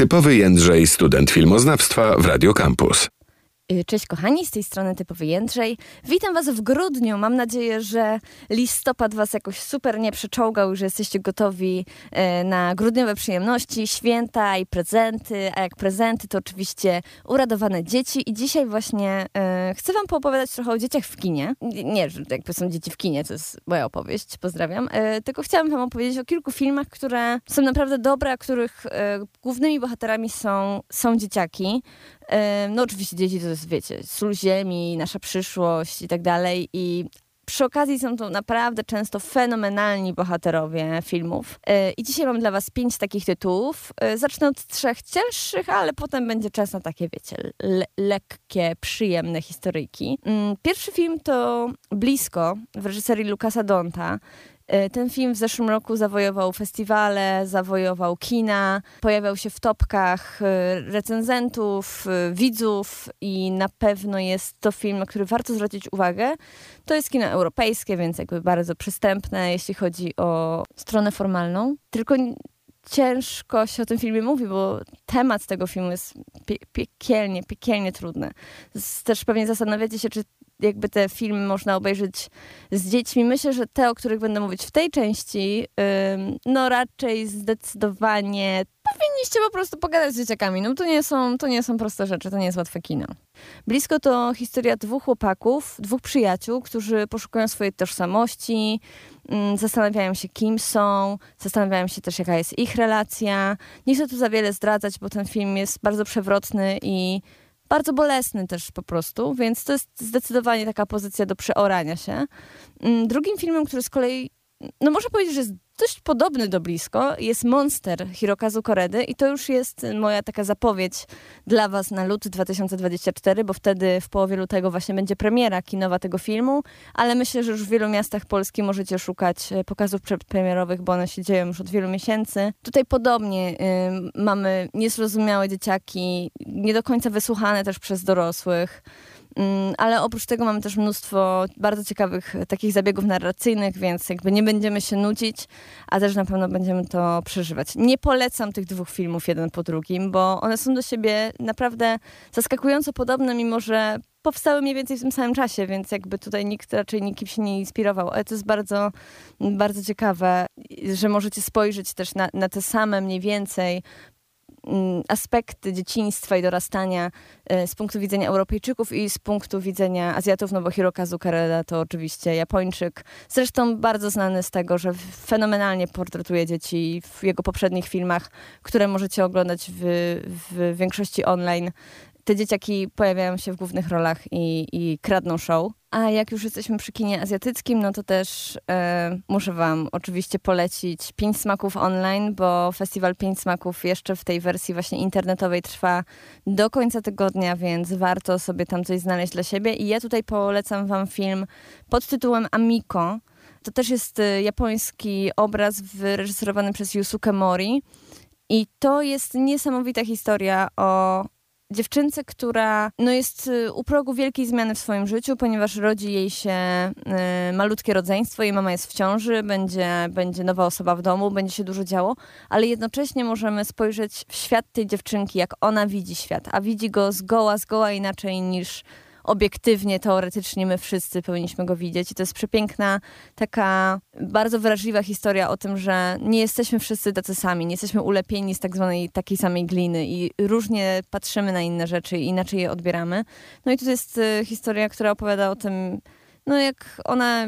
Typowy Jędrzej, student filmoznawstwa w Radio Campus. Y, cześć kochani, z tej strony Typowy Jędrzej. Witam Was w grudniu. Mam nadzieję, że listopad Was jakoś super nie przeczołgał, że jesteście gotowi y, na grudniowe przyjemności, święta i prezenty. A jak prezenty, to oczywiście uradowane dzieci. I dzisiaj właśnie y, chcę Wam poopowiadać trochę o dzieciach w kinie. Nie, że jakby są dzieci w kinie, to jest moja opowieść, pozdrawiam. Tylko chciałam Wam opowiedzieć o kilku filmach, które są naprawdę dobre, a których głównymi bohaterami są, są dzieciaki. No oczywiście dzieci to jest, wiecie, sól ziemi, nasza przyszłość i tak dalej i przy okazji są to naprawdę często fenomenalni bohaterowie filmów. E, I dzisiaj mam dla Was pięć takich tytułów. E, zacznę od trzech cięższych, ale potem będzie czas na takie, wiecie, le lekkie, przyjemne historyjki. Mm, pierwszy film to Blisko w reżyserii Lukasa Donta. E, ten film w zeszłym roku zawojował festiwale, zawojował kina, pojawiał się w topkach e, recenzentów, e, widzów i na pewno jest to film, na który warto zwrócić uwagę. To jest kino europejskie, więc jakby bardzo przystępne, jeśli chodzi o stronę formalną. Tylko ciężko się o tym filmie mówi, bo temat tego filmu jest pie piekielnie, piekielnie trudny. Też pewnie zastanawiacie się, czy jakby te filmy można obejrzeć z dziećmi. Myślę, że te, o których będę mówić w tej części, no raczej zdecydowanie powinniście po prostu pogadać z dzieciakami. No to nie są, to nie są proste rzeczy, to nie jest łatwe kino. Blisko to historia dwóch chłopaków, dwóch przyjaciół, którzy poszukują swojej tożsamości, zastanawiają się, kim są, zastanawiają się też, jaka jest ich relacja. Nie chcę tu za wiele zdradzać, bo ten film jest bardzo przewrotny i bardzo bolesny też po prostu, więc to jest zdecydowanie taka pozycja do przeorania się. Mm, drugim filmem, który z kolei, no można powiedzieć, że jest dość podobny do blisko, jest Monster Hirokazu Koredy i to już jest moja taka zapowiedź dla was na luty 2024, bo wtedy w połowie lutego właśnie będzie premiera kinowa tego filmu, ale myślę, że już w wielu miastach Polski możecie szukać e, pokazów przedpremierowych, bo one się dzieją już od wielu miesięcy. Tutaj podobnie y, mamy niezrozumiałe dzieciaki, nie do końca wysłuchane też przez dorosłych. Mm, ale oprócz tego mamy też mnóstwo bardzo ciekawych takich zabiegów narracyjnych, więc jakby nie będziemy się nudzić, a też na pewno będziemy to przeżywać. Nie polecam tych dwóch filmów jeden po drugim, bo one są do siebie naprawdę zaskakująco podobne, mimo że powstały mniej więcej w tym samym czasie, więc jakby tutaj nikt raczej nikim się nie inspirował. Ale to jest bardzo, bardzo ciekawe, że możecie spojrzeć też na, na te same mniej więcej aspekty dzieciństwa i dorastania e, z punktu widzenia Europejczyków i z punktu widzenia Azjatów, no bo Hirokazu Kareda to oczywiście Japończyk, zresztą bardzo znany z tego, że fenomenalnie portretuje dzieci w jego poprzednich filmach, które możecie oglądać w, w większości online te dzieciaki pojawiają się w głównych rolach i, i kradną show. A jak już jesteśmy przy kinie azjatyckim, no to też e, muszę Wam oczywiście polecić Pięć Smaków online, bo festiwal Pięć Smaków jeszcze w tej wersji właśnie internetowej trwa do końca tygodnia, więc warto sobie tam coś znaleźć dla siebie. I ja tutaj polecam Wam film pod tytułem Amiko. To też jest e, japoński obraz wyreżyserowany przez Yusuke Mori. I to jest niesamowita historia o dziewczynce, która no, jest y, u progu wielkiej zmiany w swoim życiu, ponieważ rodzi jej się y, malutkie rodzeństwo, jej mama jest w ciąży, będzie, będzie nowa osoba w domu, będzie się dużo działo, ale jednocześnie możemy spojrzeć w świat tej dziewczynki, jak ona widzi świat, a widzi go zgoła, zgoła inaczej niż obiektywnie, teoretycznie my wszyscy powinniśmy go widzieć. I to jest przepiękna, taka bardzo wrażliwa historia o tym, że nie jesteśmy wszyscy tacy sami, nie jesteśmy ulepieni z tak zwanej takiej samej gliny i różnie patrzymy na inne rzeczy i inaczej je odbieramy. No i to jest y, historia, która opowiada o tym, no jak ona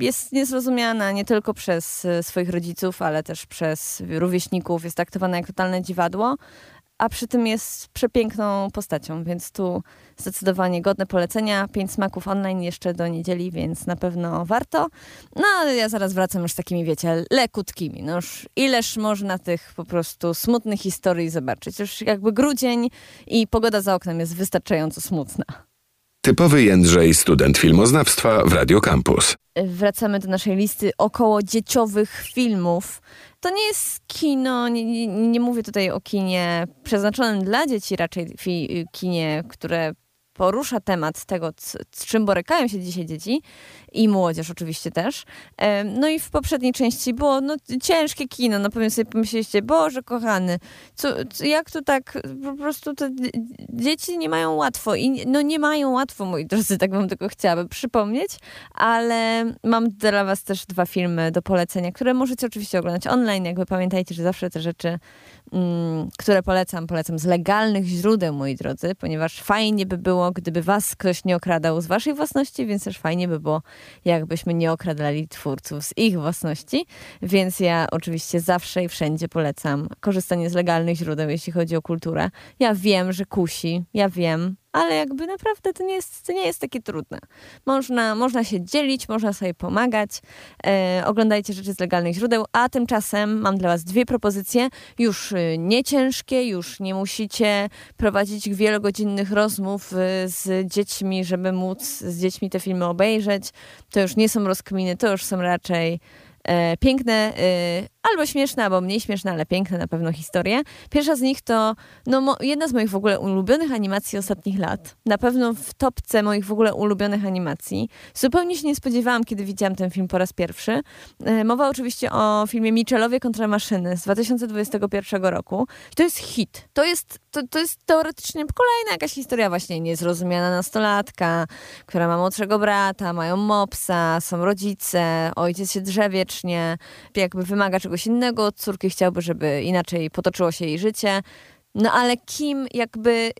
jest niezrozumiana nie tylko przez y, swoich rodziców, ale też przez rówieśników, jest traktowana jak totalne dziwadło, a przy tym jest przepiękną postacią, więc tu zdecydowanie godne polecenia. Pięć smaków online jeszcze do niedzieli, więc na pewno warto. No ale ja zaraz wracam już z takimi, wiecie, lekutkimi. No już ileż można tych po prostu smutnych historii zobaczyć. Już jakby grudzień i pogoda za oknem jest wystarczająco smutna. Typowy Jędrzej, student filmoznawstwa w Radio Campus. Wracamy do naszej listy około dzieciowych filmów. To nie jest kino, nie, nie, nie mówię tutaj o kinie przeznaczonym dla dzieci, raczej kinie, które porusza temat tego, z, czym borykają się dzisiaj dzieci i młodzież oczywiście też. No i w poprzedniej części było no, ciężkie kino, no pewnie sobie pomyśleliście, Boże kochany, co, jak to tak, po prostu te dzieci nie mają łatwo i no nie mają łatwo, moi drodzy, tak wam tylko chciałabym przypomnieć, ale mam dla was też dwa filmy do polecenia, które możecie oczywiście oglądać online, jakby pamiętajcie, że zawsze te rzeczy Mm, które polecam, polecam z legalnych źródeł, moi drodzy, ponieważ fajnie by było, gdyby was ktoś nie okradał z waszej własności, więc też fajnie by było, jakbyśmy nie okradali twórców z ich własności. Więc ja oczywiście zawsze i wszędzie polecam korzystanie z legalnych źródeł, jeśli chodzi o kulturę. Ja wiem, że kusi, ja wiem, ale jakby naprawdę to nie jest, to nie jest takie trudne. Można, można się dzielić, można sobie pomagać. E, oglądajcie rzeczy z legalnych źródeł, a tymczasem mam dla Was dwie propozycje, już y, nie ciężkie, już nie musicie prowadzić wielogodzinnych rozmów y, z dziećmi, żeby móc z dziećmi te filmy obejrzeć. To już nie są rozkminy, to już są raczej e, piękne, e, albo śmieszne, albo mniej śmieszne, ale piękne na pewno historie. Pierwsza z nich to no, jedna z moich w ogóle ulubionych animacji ostatnich lat. Na pewno w topce moich w ogóle ulubionych animacji. Zupełnie się nie spodziewałam, kiedy widziałam ten film po raz pierwszy. E, mowa oczywiście o filmie Michelowie kontra maszyny z 2021 roku. To jest hit. To jest, to, to jest teoretycznie kolejna jakaś historia właśnie niezrozumiana nastolatka, która ma młodszego brata, mają mopsa, są rodzice, ojciec się drze jakby wymaga czegoś innego od córki, chciałby, żeby inaczej potoczyło się jej życie. No ale kim jakby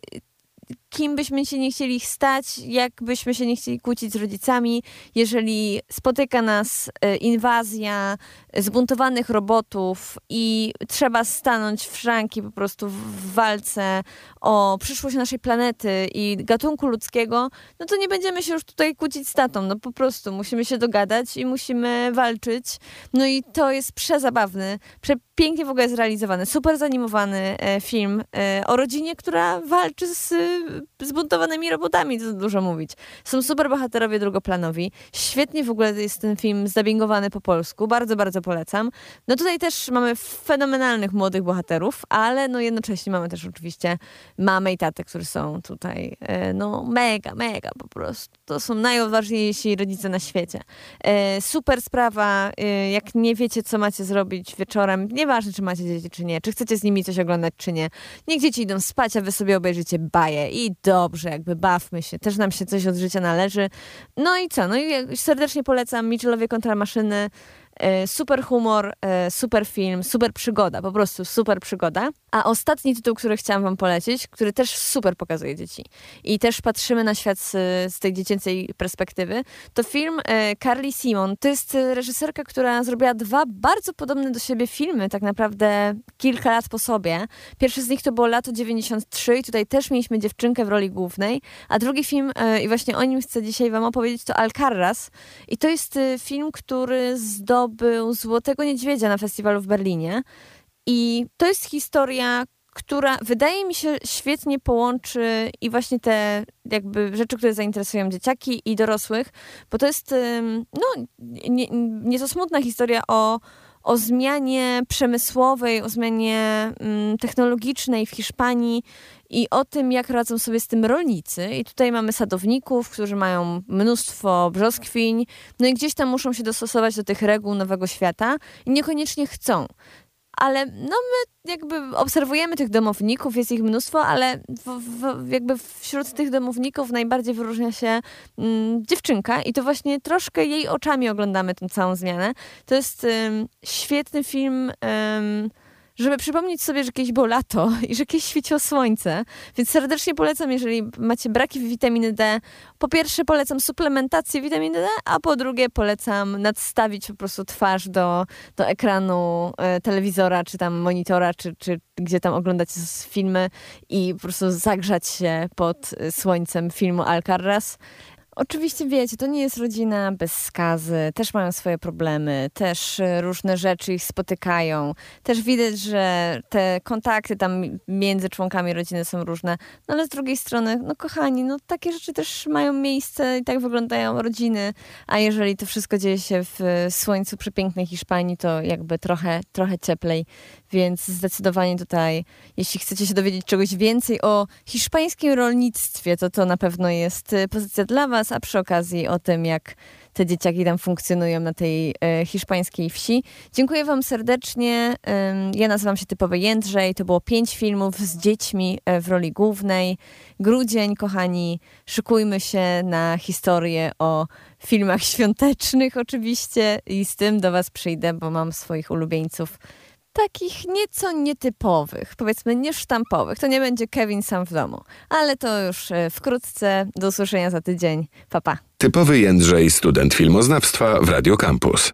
kim byśmy się nie chcieli stać, jakbyśmy się nie chcieli kłócić z rodzicami, jeżeli spotyka nas e, inwazja zbuntowanych robotów i trzeba stanąć w szranki po prostu w walce o przyszłość naszej planety i gatunku ludzkiego, no to nie będziemy się już tutaj kłócić z tatą, no po prostu musimy się dogadać i musimy walczyć. No i to jest przezabawny, przepięknie w ogóle zrealizowany, super zanimowany e, film e, o rodzinie, która walczy z zbuntowanymi robotami, co dużo mówić. Są super bohaterowie drugoplanowi. Świetnie w ogóle jest ten film zdubbingowany po polsku. Bardzo, bardzo polecam. No tutaj też mamy fenomenalnych młodych bohaterów, ale no jednocześnie mamy też oczywiście mamę i tatę, którzy są tutaj e, no mega, mega po prostu. To są najważniejsi rodzice na świecie. E, super sprawa, e, jak nie wiecie, co macie zrobić wieczorem, nieważne, czy macie dzieci, czy nie, czy chcecie z nimi coś oglądać, czy nie. Niech dzieci idą spać, a wy sobie obejrzycie baję i dobrze, jakby bawmy się, też nam się coś od życia należy. No i co? No i serdecznie polecam Michelowie kontra maszyny. E, super humor, e, super film, super przygoda, po prostu super przygoda. A ostatni tytuł, który chciałam wam polecić, który też super pokazuje dzieci i też patrzymy na świat z, z tej dziecięcej perspektywy, to film e, Carly Simon. To jest reżyserka, która zrobiła dwa bardzo podobne do siebie filmy, tak naprawdę kilka lat po sobie. Pierwszy z nich to było Lato 93 i tutaj też mieliśmy dziewczynkę w roli głównej, a drugi film, i właśnie o nim chcę dzisiaj wam opowiedzieć, to Alcarraz i to jest film, który zdobył zdobył Złotego Niedźwiedzia na festiwalu w Berlinie. I to jest historia, która wydaje mi się świetnie połączy i właśnie te jakby rzeczy, które zainteresują dzieciaki i dorosłych, bo to jest no, nie, nieco smutna historia o, o zmianie przemysłowej, o zmianie technologicznej w Hiszpanii i o tym, jak radzą sobie z tym rolnicy. I tutaj mamy sadowników, którzy mają mnóstwo brzoskwiń, no i gdzieś tam muszą się dostosować do tych reguł nowego świata i niekoniecznie chcą ale no my jakby obserwujemy tych domowników, jest ich mnóstwo, ale w, w, jakby wśród tych domowników najbardziej wyróżnia się mm, dziewczynka i to właśnie troszkę jej oczami oglądamy tę całą zmianę. To jest świetny film żeby przypomnieć sobie, że kiedyś było lato i że kiedyś świeciło słońce. Więc serdecznie polecam, jeżeli macie braki witaminy D. Po pierwsze polecam suplementację witaminy D, a po drugie polecam nadstawić po prostu twarz do, do ekranu e, telewizora, czy tam monitora, czy, czy gdzie tam oglądacie filmy i po prostu zagrzać się pod słońcem filmu Alcaraz. Oczywiście wiecie, to nie jest rodzina bez skazy, też mają swoje problemy, też e, różne rzeczy ich spotykają. Też widać, że te kontakty tam między członkami rodziny są różne. No ale z drugiej strony, no kochani, no takie rzeczy też mają miejsce i tak wyglądają rodziny. A jeżeli to wszystko dzieje się w słońcu przepięknej Hiszpanii, to jakby trochę, trochę cieplej. Więc zdecydowanie tutaj, jeśli chcecie się dowiedzieć czegoś więcej o hiszpańskim rolnictwie, to to na pewno jest y, pozycja dla Was, a przy okazji o tym, jak te dzieciaki tam funkcjonują na tej e, hiszpańskiej wsi. Dziękuję Wam serdecznie. Ym, ja nazywam się Typowy Jędrzej. To było pięć filmów z dziećmi e, w roli głównej. Grudzień, kochani, szykujmy się na historię o filmach świątecznych oczywiście i z tym do Was przyjdę, bo mam swoich ulubieńców takich nieco nietypowych, powiedzmy niesztampowych. To nie będzie Kevin sam w domu, ale to już e, wkrótce. Do usłyszenia za tydzień. Pa, pa. Typowy Jędrzej, student filmoznawstwa w Radio Campus.